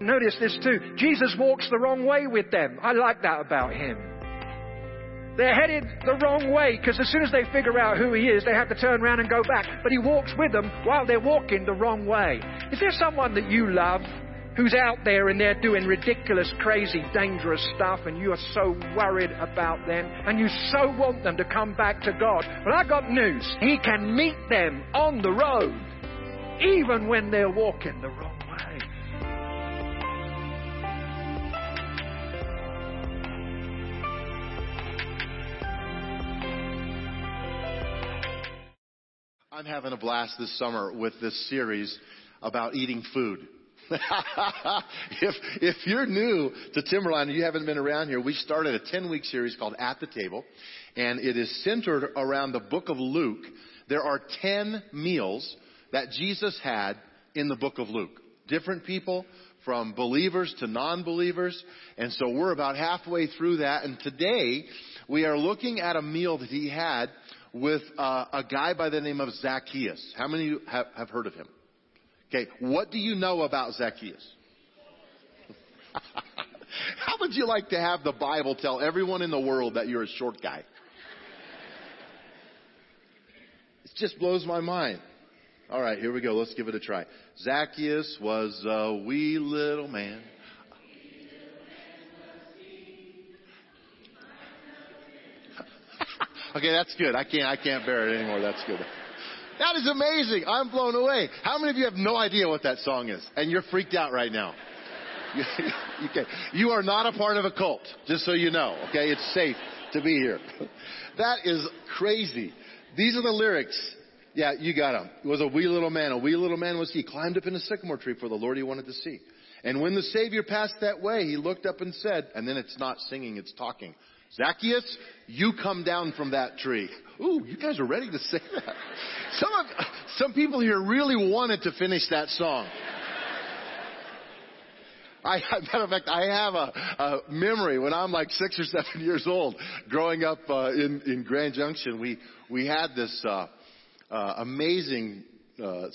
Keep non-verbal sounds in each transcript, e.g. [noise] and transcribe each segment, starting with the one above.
Notice this too. Jesus walks the wrong way with them. I like that about him. They're headed the wrong way because as soon as they figure out who he is, they have to turn around and go back. But he walks with them while they're walking the wrong way. Is there someone that you love who's out there and they're doing ridiculous, crazy, dangerous stuff and you are so worried about them and you so want them to come back to God? Well, I got news. He can meet them on the road even when they're walking the wrong way. I'm having a blast this summer with this series about eating food. [laughs] if if you're new to Timberline and you haven't been around here, we started a 10 week series called At the Table, and it is centered around the book of Luke. There are 10 meals that Jesus had in the book of Luke. Different people from believers to non-believers, and so we're about halfway through that. And today we are looking at a meal that he had with uh, a guy by the name of Zacchaeus. How many of you have, have heard of him? Okay, what do you know about Zacchaeus? [laughs] How would you like to have the Bible tell everyone in the world that you're a short guy? It just blows my mind. All right, here we go. Let's give it a try. Zacchaeus was a wee little man. [laughs] okay, that's good. I can't I can't bear it anymore. That's good. That is amazing. I'm blown away. How many of you have no idea what that song is? And you're freaked out right now. [laughs] okay. You are not a part of a cult, just so you know. Okay. It's safe to be here. [laughs] That is crazy. These are the lyrics. Yeah, you got them. It was a wee little man. A wee little man was he. Climbed up in a sycamore tree for the Lord he wanted to see. And when the Savior passed that way, he looked up and said, and then it's not singing, it's talking. Zacchaeus, you come down from that tree. Ooh, you guys are ready to say that. Some of, some people here really wanted to finish that song. I, matter of fact, I have a, a memory when I'm like six or seven years old, growing up uh, in in Grand Junction. We we had this uh, uh, amazing uh,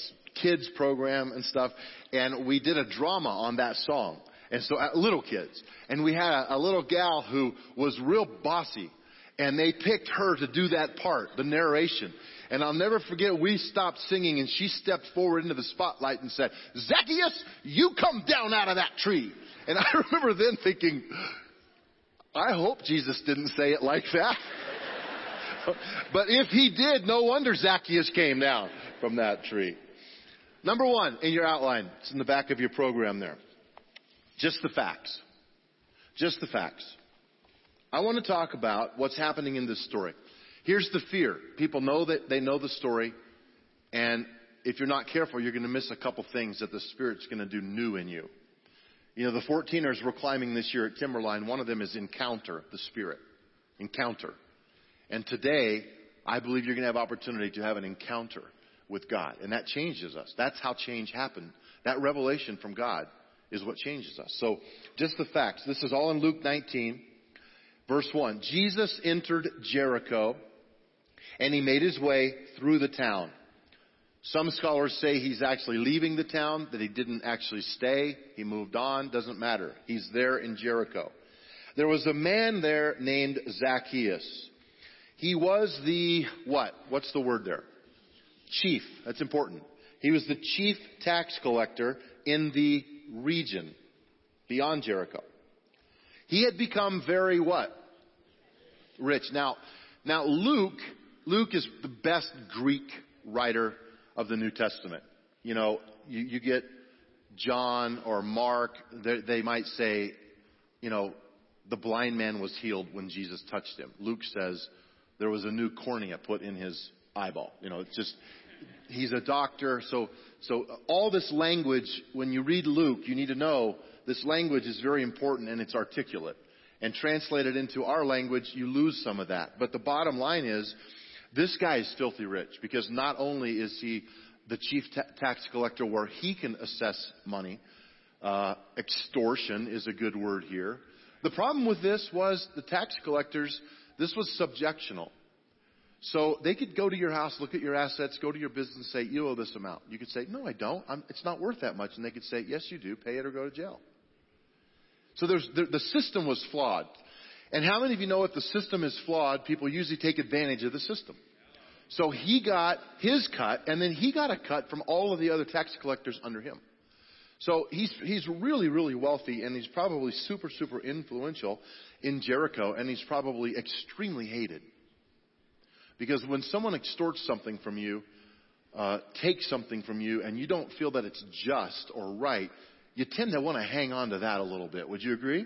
kids program and stuff, and we did a drama on that song. And so, uh, little kids. And we had a, a little gal who was real bossy. And they picked her to do that part, the narration. And I'll never forget, we stopped singing and she stepped forward into the spotlight and said, Zacchaeus, you come down out of that tree. And [laughs] I remember then thinking, I hope Jesus didn't say it like that. [laughs] but if he did, no wonder Zacchaeus came down from that tree. Number one in your outline, it's in the back of your program there. Just the facts. Just the facts. I want to talk about what's happening in this story. Here's the fear. People know that they know the story, and if you're not careful, you're going to miss a couple things that the Spirit's going to do new in you. You know, the 14ers we're climbing this year at Timberline, one of them is encounter the Spirit. Encounter. And today, I believe you're going to have opportunity to have an encounter with God. And that changes us. That's how change happened. That revelation from God is what changes us. So, just the facts. This is all in Luke 19, verse 1. Jesus entered Jericho and he made his way through the town. Some scholars say he's actually leaving the town, that he didn't actually stay. He moved on. Doesn't matter. He's there in Jericho. There was a man there named Zacchaeus. He was the, what? What's the word there? Chief. That's important. He was the chief tax collector in the region beyond Jericho. He had become very what? Rich. Now, now Luke, Luke is the best Greek writer of the New Testament. You know, you, you get John or Mark, they, they might say, you know, the blind man was healed when Jesus touched him. Luke says there was a new cornea put in his eyeball. You know, it's just, he's a doctor. So, so all this language, when you read Luke, you need to know this language is very important and it's articulate. And translated into our language, you lose some of that. But the bottom line is, this guy is filthy rich because not only is he the chief ta- tax collector where he can assess money, uh, extortion is a good word here. The problem with this was the tax collectors, this was subjectional. So they could go to your house, look at your assets, go to your business and say, you owe this amount. You could say, no, I don't. I'm, it's not worth that much. And they could say, yes, you do. Pay it or go to jail. So there's, the, the system was flawed. And how many of you know if the system is flawed, people usually take advantage of the system? So he got his cut, and then he got a cut from all of the other tax collectors under him. So he's, he's really, really wealthy, and he's probably super, super influential in Jericho, and he's probably extremely hated. Because when someone extorts something from you, uh, takes something from you, and you don't feel that it's just or right, you tend to want to hang on to that a little bit. Would you agree?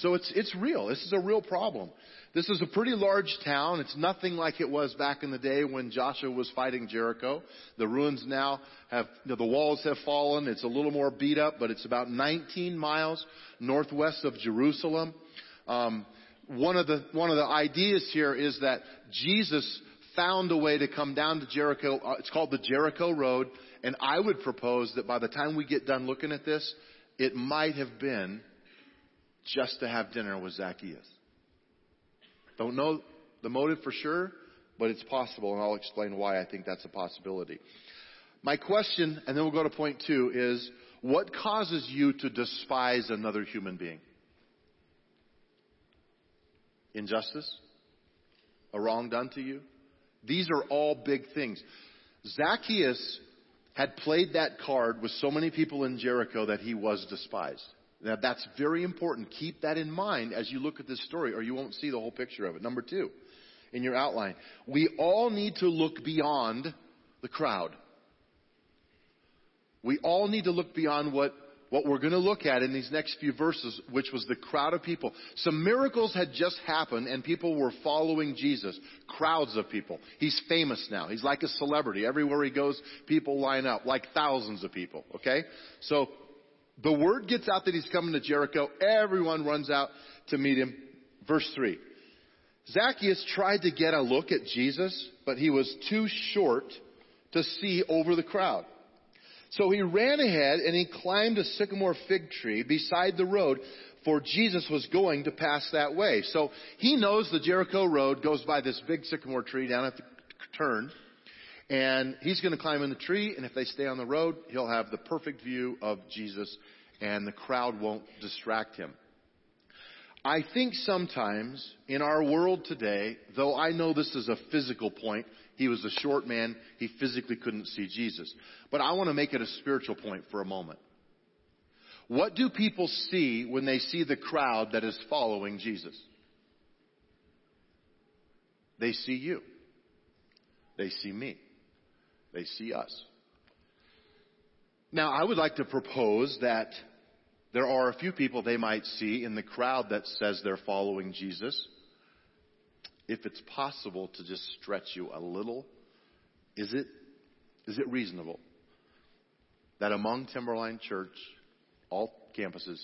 So it's, it's real. This is a real problem. This is a pretty large town. It's nothing like it was back in the day when Joshua was fighting Jericho. The ruins now have, you know, the walls have fallen. It's a little more beat up, but it's about 19 miles northwest of Jerusalem. Um, one of the, one of the ideas here is that Jesus found a way to come down to Jericho. Uh, it's called the Jericho Road. And I would propose that by the time we get done looking at this, it might have been just to have dinner with Zacchaeus. Don't know the motive for sure, but it's possible, and I'll explain why I think that's a possibility. My question, and then we'll go to point two, is what causes you to despise another human being? Injustice? A wrong done to you? These are all big things. Zacchaeus had played that card with so many people in Jericho that he was despised. Now that's very important. Keep that in mind as you look at this story or you won't see the whole picture of it. Number two, in your outline, we all need to look beyond the crowd. We all need to look beyond what, what we're going to look at in these next few verses, which was the crowd of people. Some miracles had just happened and people were following Jesus. Crowds of people. He's famous now. He's like a celebrity. Everywhere he goes, people line up, like thousands of people. Okay? So the word gets out that he's coming to Jericho. Everyone runs out to meet him. Verse 3. Zacchaeus tried to get a look at Jesus, but he was too short to see over the crowd. So he ran ahead and he climbed a sycamore fig tree beside the road, for Jesus was going to pass that way. So he knows the Jericho road goes by this big sycamore tree down at the turn. And he's going to climb in the tree, and if they stay on the road, he'll have the perfect view of Jesus, and the crowd won't distract him. I think sometimes in our world today, though I know this is a physical point, he was a short man, he physically couldn't see Jesus. But I want to make it a spiritual point for a moment. What do people see when they see the crowd that is following Jesus? They see you. They see me. They see us. Now, I would like to propose that there are a few people they might see in the crowd that says they're following Jesus. If it's possible to just stretch you a little, is it, is it reasonable that among Timberline Church, all campuses,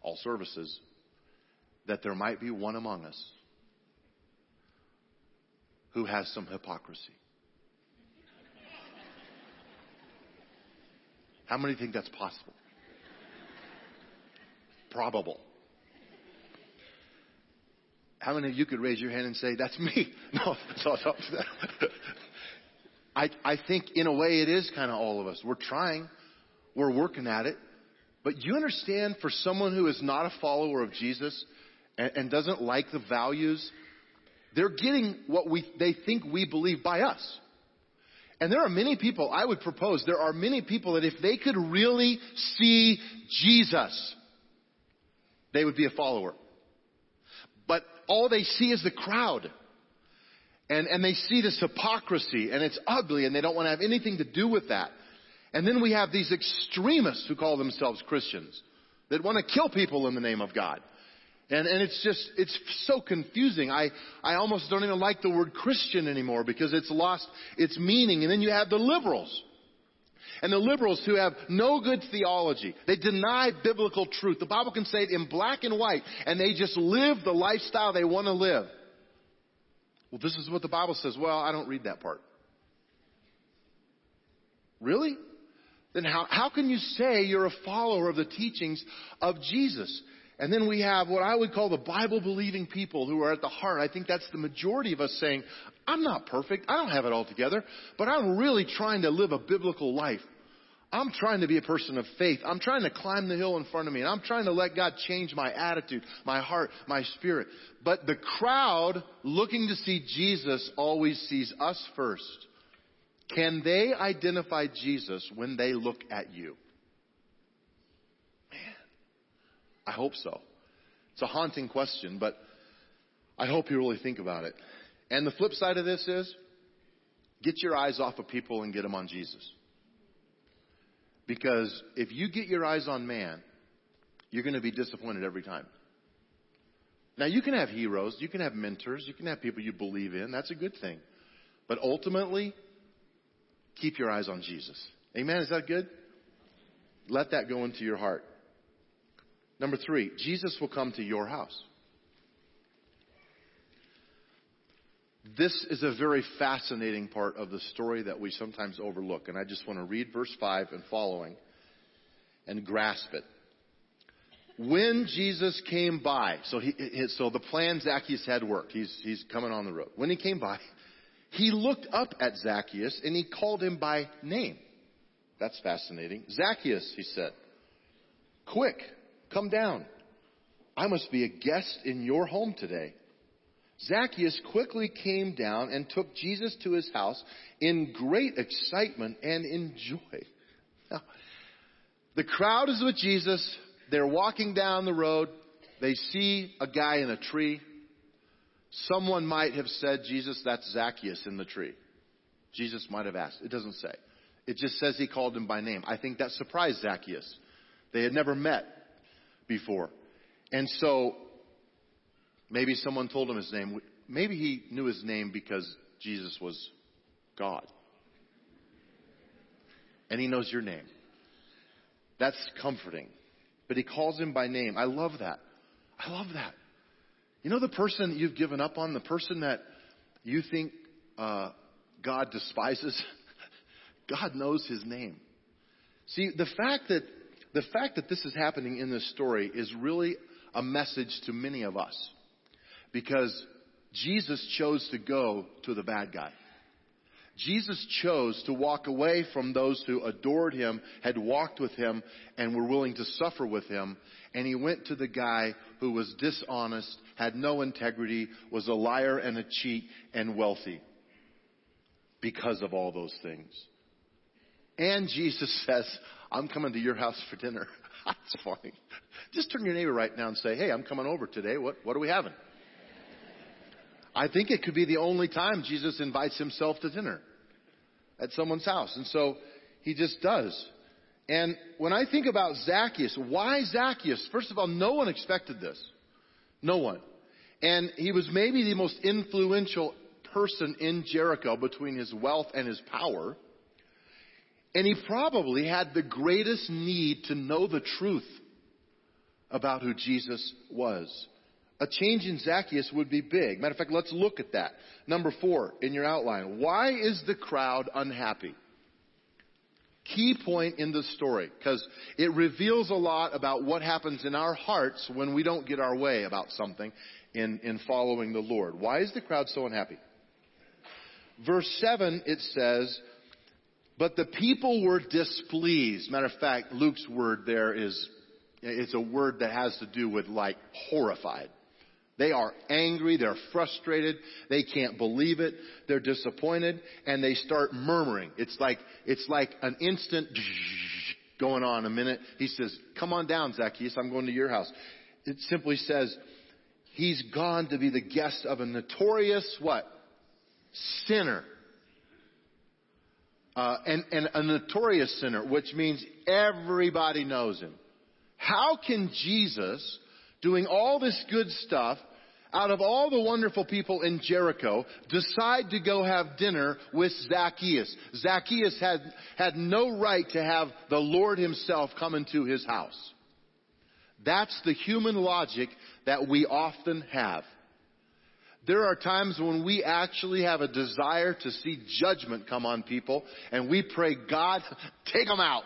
all services, that there might be one among us who has some hypocrisy? How many think that's possible? Probable. How many of you could raise your hand and say, that's me? [laughs] No. [laughs] I, I think in a way it is kind of all of us. We're trying. We're working at it. But you understand for someone who is not a follower of Jesus and, and doesn't like the values, they're getting what we, they think we believe by us. And there are many people, I would propose, there are many people that if they could really see Jesus, they would be a follower. But all they see is the crowd. And, and they see this hypocrisy and it's ugly and they don't want to have anything to do with that. And then we have these extremists who call themselves Christians that want to kill people in the name of God. And, and it's just, it's so confusing. I, I almost don't even like the word Christian anymore because it's lost its meaning. And then you have the liberals. And the liberals who have no good theology. They deny biblical truth. The Bible can say it in black and white and they just live the lifestyle they want to live. Well, this is what the Bible says. Well, I don't read that part. Really? Then how, how can you say you're a follower of the teachings of Jesus? And then we have what I would call the Bible believing people who are at the heart. I think that's the majority of us saying, I'm not perfect. I don't have it all together, but I'm really trying to live a biblical life. I'm trying to be a person of faith. I'm trying to climb the hill in front of me and I'm trying to let God change my attitude, my heart, my spirit. But the crowd looking to see Jesus always sees us first. Can they identify Jesus when they look at you? I hope so. It's a haunting question, but I hope you really think about it. And the flip side of this is get your eyes off of people and get them on Jesus. Because if you get your eyes on man, you're going to be disappointed every time. Now, you can have heroes, you can have mentors, you can have people you believe in. That's a good thing. But ultimately, keep your eyes on Jesus. Amen? Is that good? Let that go into your heart. Number three, Jesus will come to your house. This is a very fascinating part of the story that we sometimes overlook. And I just want to read verse 5 and following and grasp it. When Jesus came by, so, he, so the plan Zacchaeus had worked. He's, he's coming on the road. When he came by, he looked up at Zacchaeus and he called him by name. That's fascinating. Zacchaeus, he said, quick, Come down. I must be a guest in your home today. Zacchaeus quickly came down and took Jesus to his house in great excitement and in joy. Now, the crowd is with Jesus. They're walking down the road. They see a guy in a tree. Someone might have said, Jesus, that's Zacchaeus in the tree. Jesus might have asked. It doesn't say. It just says he called him by name. I think that surprised Zacchaeus. They had never met before. And so maybe someone told him his name. Maybe he knew his name because Jesus was God. And he knows your name. That's comforting. But he calls him by name. I love that. I love that. You know the person that you've given up on, the person that you think uh, God despises? [laughs] God knows his name. See, the fact that the fact that this is happening in this story is really a message to many of us. Because Jesus chose to go to the bad guy. Jesus chose to walk away from those who adored him, had walked with him, and were willing to suffer with him. And he went to the guy who was dishonest, had no integrity, was a liar and a cheat, and wealthy. Because of all those things. And Jesus [laughs] says, I'm coming to your house for dinner. [laughs] That's funny. Just turn your neighbor right now and say, hey, I'm coming over today. What, what are we having? I think it could be the only time Jesus invites himself to dinner at someone's house. And so he just does. And when I think about Zacchaeus, why Zacchaeus? First of all, no one expected this. No one. And he was maybe the most influential person in Jericho between his wealth and his power. And he probably had the greatest need to know the truth about who Jesus was. A change in Zacchaeus would be big. Matter of fact, let's look at that. Number four in your outline. Why is the crowd unhappy? Key point in the story, because it reveals a lot about what happens in our hearts when we don't get our way about something in, in following the Lord. Why is the crowd so unhappy? Verse 7, it says, but the people were displeased. Matter of fact, Luke's word there is, it's a word that has to do with like horrified. They are angry, they're frustrated, they can't believe it, they're disappointed, and they start murmuring. It's like, it's like an instant [laughs] going on a minute. He says, come on down, Zacchaeus, I'm going to your house. It simply says, he's gone to be the guest of a notorious what? Sinner uh, and, and a notorious sinner, which means everybody knows him. How can Jesus, doing all this good stuff, out of all the wonderful people in Jericho, decide to go have dinner with Zacchaeus? Zacchaeus had, had no right to have the Lord himself come into his house. That's the human logic that we often have. There are times when we actually have a desire to see judgment come on people and we pray, God, take them out.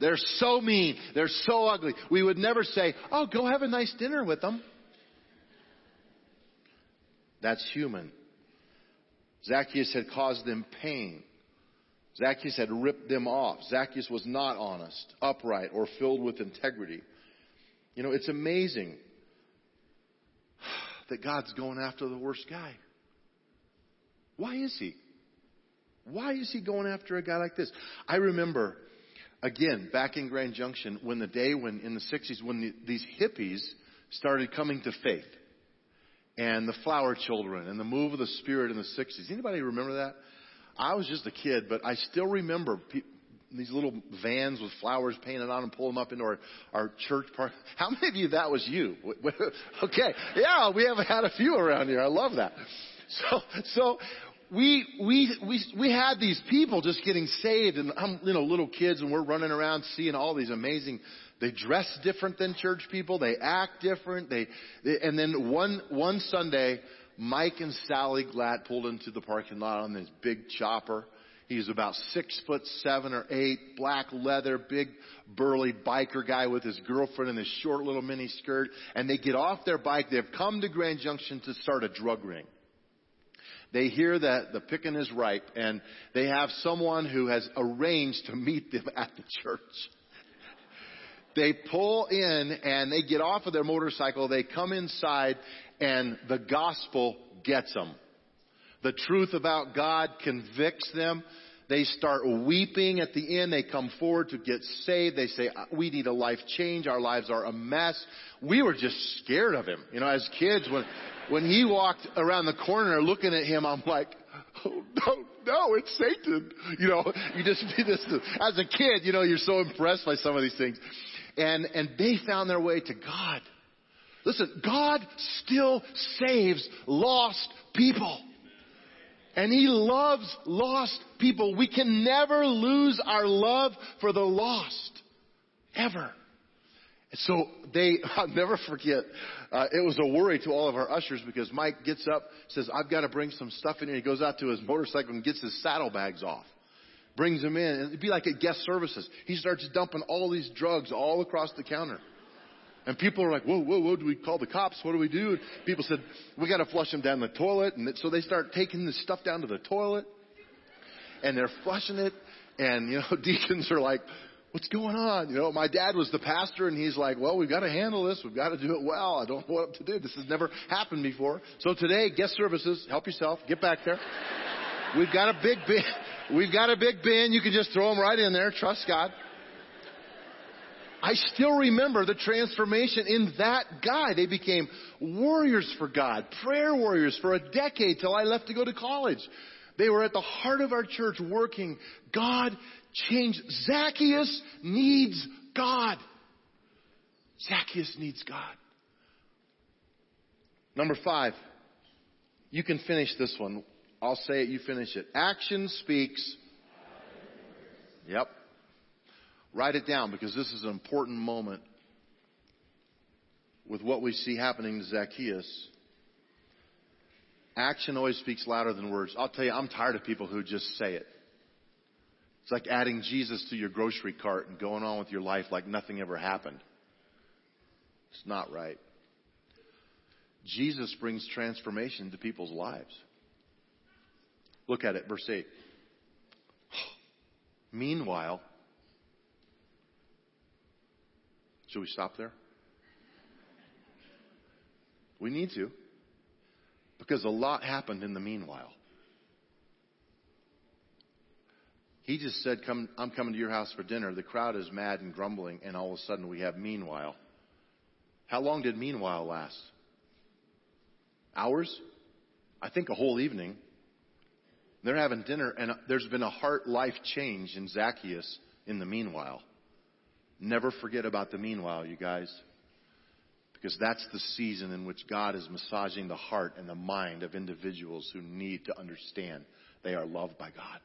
They're so mean. They're so ugly. We would never say, oh, go have a nice dinner with them. That's human. Zacchaeus had caused them pain. Zacchaeus had ripped them off. Zacchaeus was not honest, upright, or filled with integrity. You know, it's amazing that God's going after the worst guy. Why is he? Why is he going after a guy like this? I remember, again, back in Grand Junction, when the day when, in the 60s, when the, these hippies started coming to faith and the flower children and the move of the spirit in the 60s. Anybody remember that? I was just a kid, but I still remember pe- these little vans with flowers painted on them, pulling them up into our, our church park. [laughs] How many of you that was you? [laughs] okay. Yeah, we have had a few around here. I love that. [laughs] So, so we, we, we, we had these people just getting saved and I'm, you know, little kids and we're running around seeing all these amazing they dress different than church people. They act different. They, they, and then one, one Sunday, Mike and Sally Glatt pulled into the parking lot on this big chopper. He's about six foot seven or eight, black leather, big burly biker guy with his girlfriend in his short little mini skirt. And they get off their bike. They've come to Grand Junction to start a drug ring. They hear that the picking is ripe and they have someone who has arranged to meet them [laughs] at the church. They pull in and they get off of their motorcycle. They come inside and the gospel gets them. The truth about God convicts them. They start weeping at the end. They come forward to get saved. They say, uh, we need a life change. Our lives are a mess. We were just scared of him. You know, as kids, when, when he walked around the corner looking at him, I'm like, oh, no, no, it's Satan. You know, you just, [laughs] you just, as a kid, you know, you're so impressed by some of these things and, and they found their way to God. Listen, God still saves lost people. And He loves lost people. We can never lose our love for the lost. Ever. So they, [laughs] I'll never forget, uh, it was a worry to all of our ushers because Mike gets up, says, I've got to bring some stuff in here. He goes out to his motorcycle and gets his saddlebags off brings them in. And it'd be like at guest services. He starts dumping all these drugs all across the counter. And people are like, whoa, whoa, whoa, do we call the cops? What do we do? And people said, we gotta flush him down the toilet. And so they start taking this stuff down to the toilet. And they're flushing it. And, you know, [laughs] deacons are like, what's going on? You know, my dad was the pastor and he's like, well, we've got to handle this. We've got to do it well. I don't know what to do. This has never happened before. So today, guest services, help yourself. Get back there. We've got a big bin. [laughs] We've got a big bin. You can just throw them right in there. Trust God. I still remember the transformation in that guy. They became warriors for God, prayer warriors for a decade till I left to go to college. They were at the heart of our church working. God changed. Zacchaeus needs God. Zacchaeus needs God. Number five. You can finish this one. I'll say it, you finish it. Action speaks. Yep. Write it down because this is an important moment with what we see happening to Zacchaeus. Action always speaks louder than words. I'll tell you, I'm tired of people who just say it. It's like adding Jesus to your grocery cart and going on with your life like nothing ever happened. It's not right. Jesus brings transformation to people's lives. Look at it, verse 8. [sighs] Meanwhile, should we stop there? We need to. Because a lot happened in the meanwhile. He just said, Come, I'm coming to your house for dinner. The crowd is mad and grumbling, and all of a sudden we have meanwhile. How long did meanwhile last? Hours? I think a whole evening. They're having dinner, and there's been a heart life change in Zacchaeus in the meanwhile. Never forget about the meanwhile, you guys. Because that's the season in which God is massaging the heart and the mind of individuals who need to understand they are loved by God.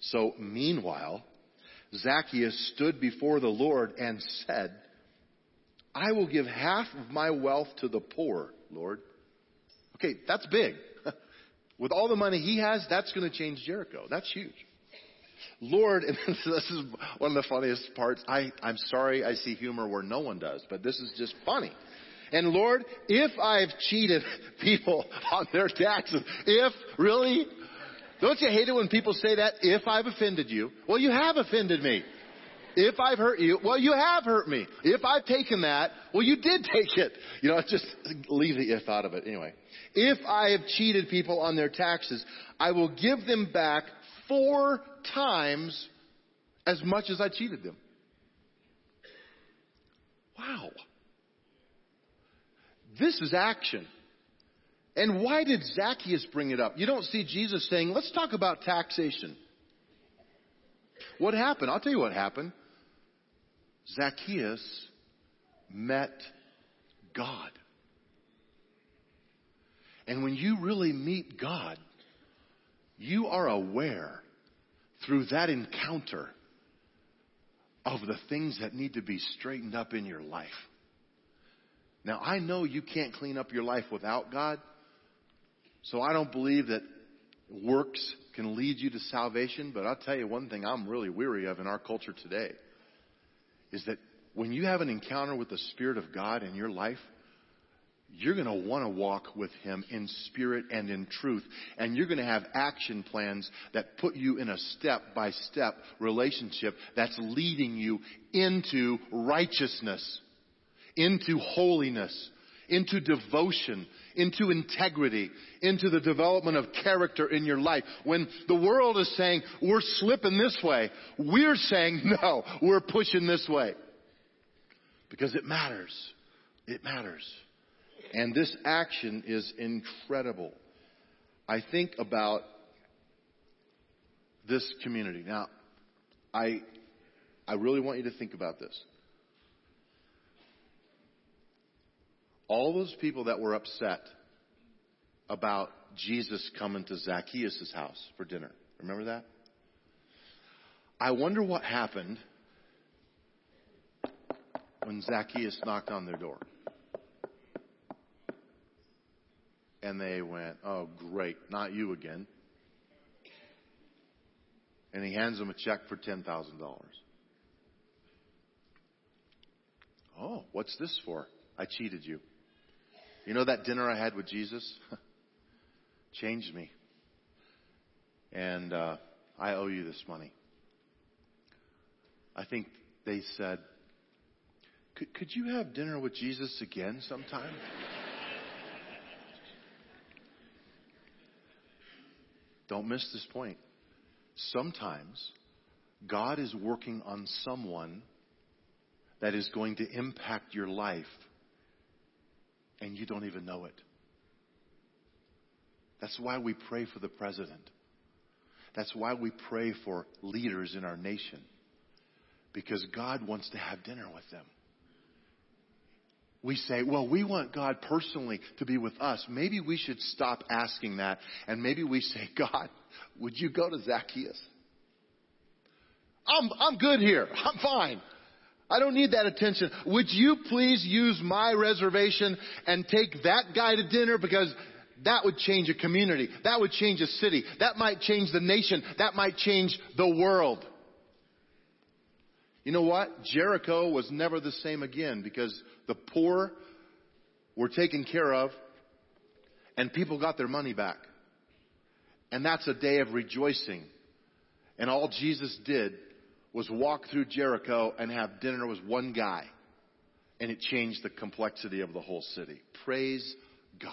So, meanwhile, Zacchaeus stood before the Lord and said, I will give half of my wealth to the poor, Lord. Okay, that's big. [laughs] With all the money he has, that's going to change Jericho. That's huge. Lord, [laughs] and this is one of the funniest parts. I, I'm sorry I see humor where no one does, but this is just funny. And Lord, if I've cheated [laughs] people on their taxes, if, really? Don't you hate it when people say that? If I've offended you. Well, you have offended me. If I've hurt you, well, you have hurt me. If I've taken that, well, you did take it. You know, just leave the if out of it. Anyway. If I have cheated people on their taxes, I will give them back four times as much as I cheated them. Wow. This is action. And why did Zacchaeus bring it up? You don't see Jesus saying, let's talk about taxation. What happened? I'll tell you what happened. Zacchaeus met God. And when you really meet God, you are aware through that encounter of the things that need to be straightened up in your life. Now, I know you can't clean up your life without God, so I don't believe that works can lead you to salvation, but I'll tell you one thing I'm really weary of in our culture today is that when you have an encounter with the Spirit of God in your life, you're going to want to walk with Him in spirit and in truth. And you're going to have action plans that put you in a step by step relationship that's leading you into righteousness, into holiness, into devotion, into integrity, into the development of character in your life. When the world is saying, we're slipping this way, we're saying, [laughs] no, we're pushing this way. Because it matters. It matters. And this action is incredible. I think about this community. Now, I, I really want you to think about this. All those people that were upset about Jesus coming to Zacchaeus' house for dinner. Remember that? I wonder what happened when Zacchaeus knocked on their door. And they went, Oh, great, not you again. And he hands them a check for $10,000. Oh, what's this for? I cheated you. You know that dinner I had with Jesus? [laughs] Changed me. And uh, I owe you this money. I think they said, could, could you have dinner with Jesus again sometime? Don't miss this point. Sometimes God is working on someone that is going to impact your life and you don't even know it. That's why we pray for the president. That's why we pray for leaders in our nation. Because God wants to have dinner with them. We say, well, we want God personally to be with us. Maybe we should stop asking that and maybe we say, [laughs] God, would you go to Zacchaeus? I'm, I'm good here. [laughs] I'm fine. I don't need that attention. Would you please use my reservation and take that guy to dinner because that would change a community. That would change a city. That might change the nation. That might change the world. You know what? Jericho was never the same again because the poor were taken care of and people got their money back. And that's a day of rejoicing. And all Jesus did was walk through Jericho and have dinner with one guy. And it changed the complexity of the whole city. Praise God.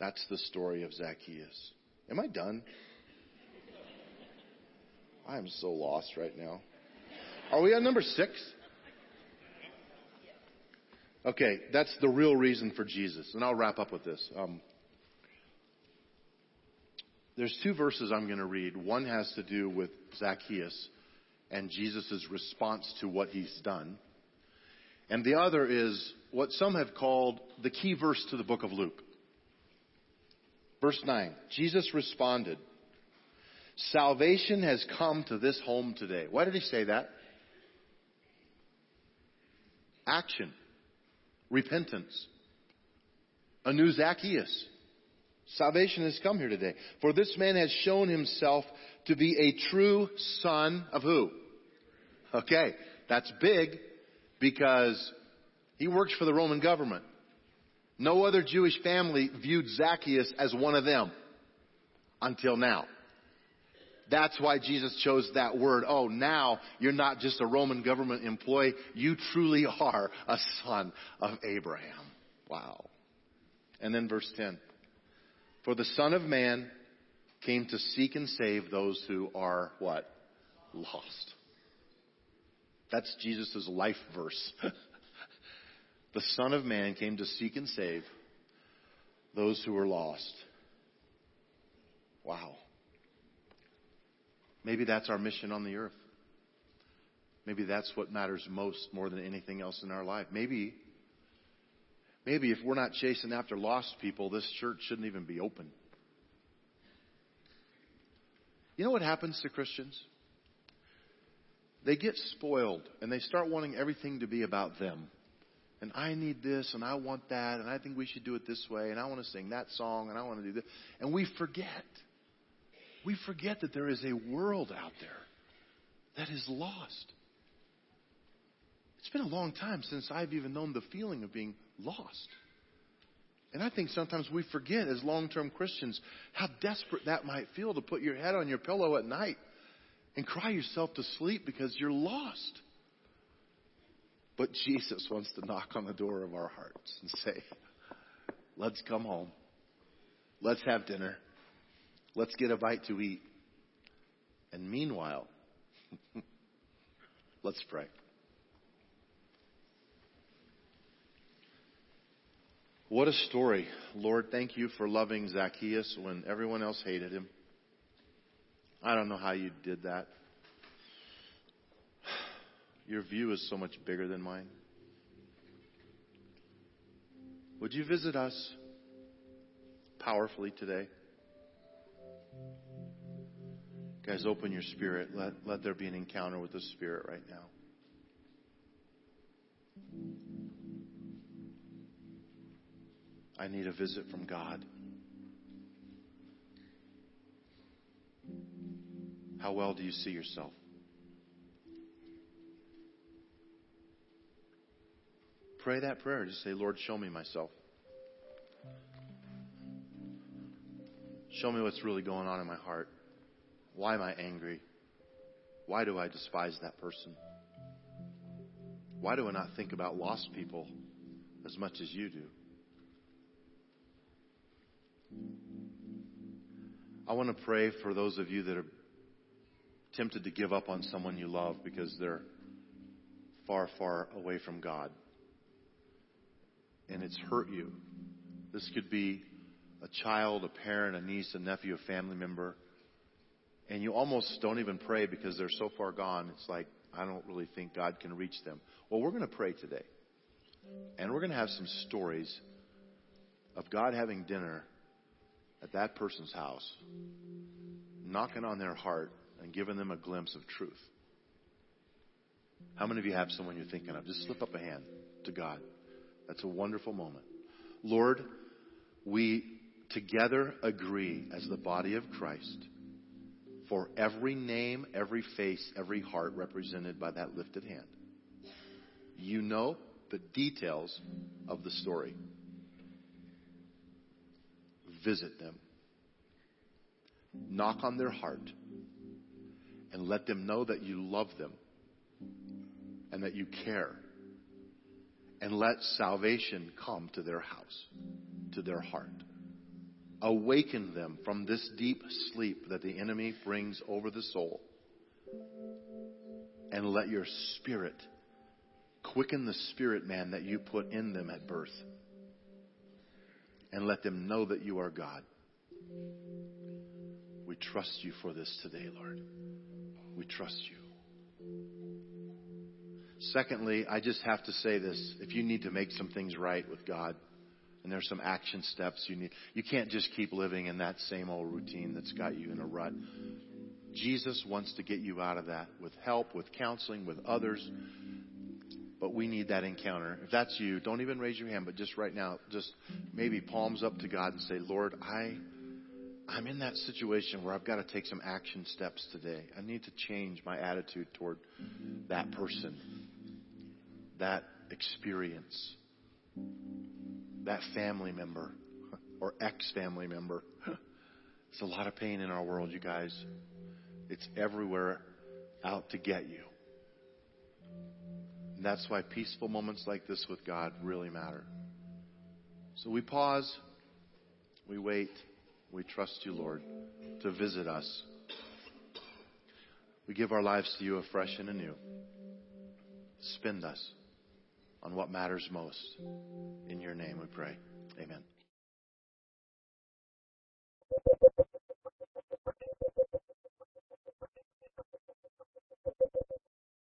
That's the story of Zacchaeus. Am I done? [laughs] I am so lost right now. Are we on number six? Okay, that's the real reason for Jesus. And I'll wrap up with this. Um, there's two verses I'm going to read. One has to do with Zacchaeus and Jesus' response to what he's done. And the other is what some have called the key verse to the book of Luke. Verse 9 Jesus responded, Salvation has come to this home today. Why did he say that? Action, repentance, a new Zacchaeus. Salvation has come here today. For this man has shown himself to be a true son of who? Okay, that's big because he works for the Roman government. No other Jewish family viewed Zacchaeus as one of them until now. That's why Jesus chose that word. Oh, now you're not just a Roman government employee. You truly are a son of Abraham. Wow. And then verse 10. For the Son of Man came to seek and save those who are what? Lost. That's Jesus' life verse. [laughs] the Son of Man came to seek and save those who are lost. Wow. Maybe that's our mission on the earth. Maybe that's what matters most more than anything else in our life. Maybe maybe if we're not chasing after lost people, this church shouldn't even be open. You know what happens to Christians? They get spoiled and they start wanting everything to be about them. And I need this and I want that and I think we should do it this way and I want to sing that song and I want to do this. And we forget. We forget that there is a world out there that is lost. It's been a long time since I've even known the feeling of being lost. And I think sometimes we forget as long term Christians how desperate that might feel to put your head on your pillow at night and cry yourself to sleep because you're lost. But Jesus wants to knock on the door of our hearts and say, Let's come home. Let's have dinner. Let's get a bite to eat. And meanwhile, [laughs] let's pray. What a story. Lord, thank you for loving Zacchaeus when everyone else hated him. I don't know how you did that. [sighs] Your view is so much bigger than mine. Would you visit us powerfully today? Guys, open your spirit. Let, let there be an encounter with the Spirit right now. I need a visit from God. How well do you see yourself? Pray that prayer. Just say, Lord, show me myself. Show me what's really going on in my heart. Why am I angry? Why do I despise that person? Why do I not think about lost people as much as you do? I want to pray for those of you that are tempted to give up on someone you love because they're far, far away from God. And it's hurt you. This could be a child, a parent, a niece, a nephew, a family member and you almost don't even pray because they're so far gone. It's like, I don't really think God can reach them. Well, we're going to pray today. And we're going to have some stories of God having dinner at that person's house, knocking on their heart and giving them a glimpse of truth. How many of you have someone you're thinking of? Just slip up a hand to God. That's a wonderful moment. Lord, we together agree as the body of Christ for every name, every face, every heart represented by that lifted hand. You know the details of the story. Visit them. Knock on their heart and let them know that you love them and that you care. And let salvation come to their house, to their heart. Awaken them from this deep sleep that the enemy brings over the soul. And let your spirit quicken the spirit man that you put in them at birth. And let them know that you are God. We trust you for this today, Lord. We trust you. Secondly, I just have to say this. If you need to make some things right with God, and there's some action steps you need. You can't just keep living in that same old routine that's got you in a rut. Jesus wants to get you out of that with help, with counseling, with others. but we need that encounter. If that's you, don't even raise your hand, but just right now, just maybe palms up to God and say, Lord, I, I'm in that situation where I've got to take some action steps today. I need to change my attitude toward that person, that experience, that family member or ex family member. It's a lot of pain in our world, you guys. It's everywhere out to get you. And that's why peaceful moments like this with God really matter. So we pause, we wait, we trust you, Lord, to visit us. We give our lives to you afresh and anew. Spend us on what matters most. In your name we pray. Amen.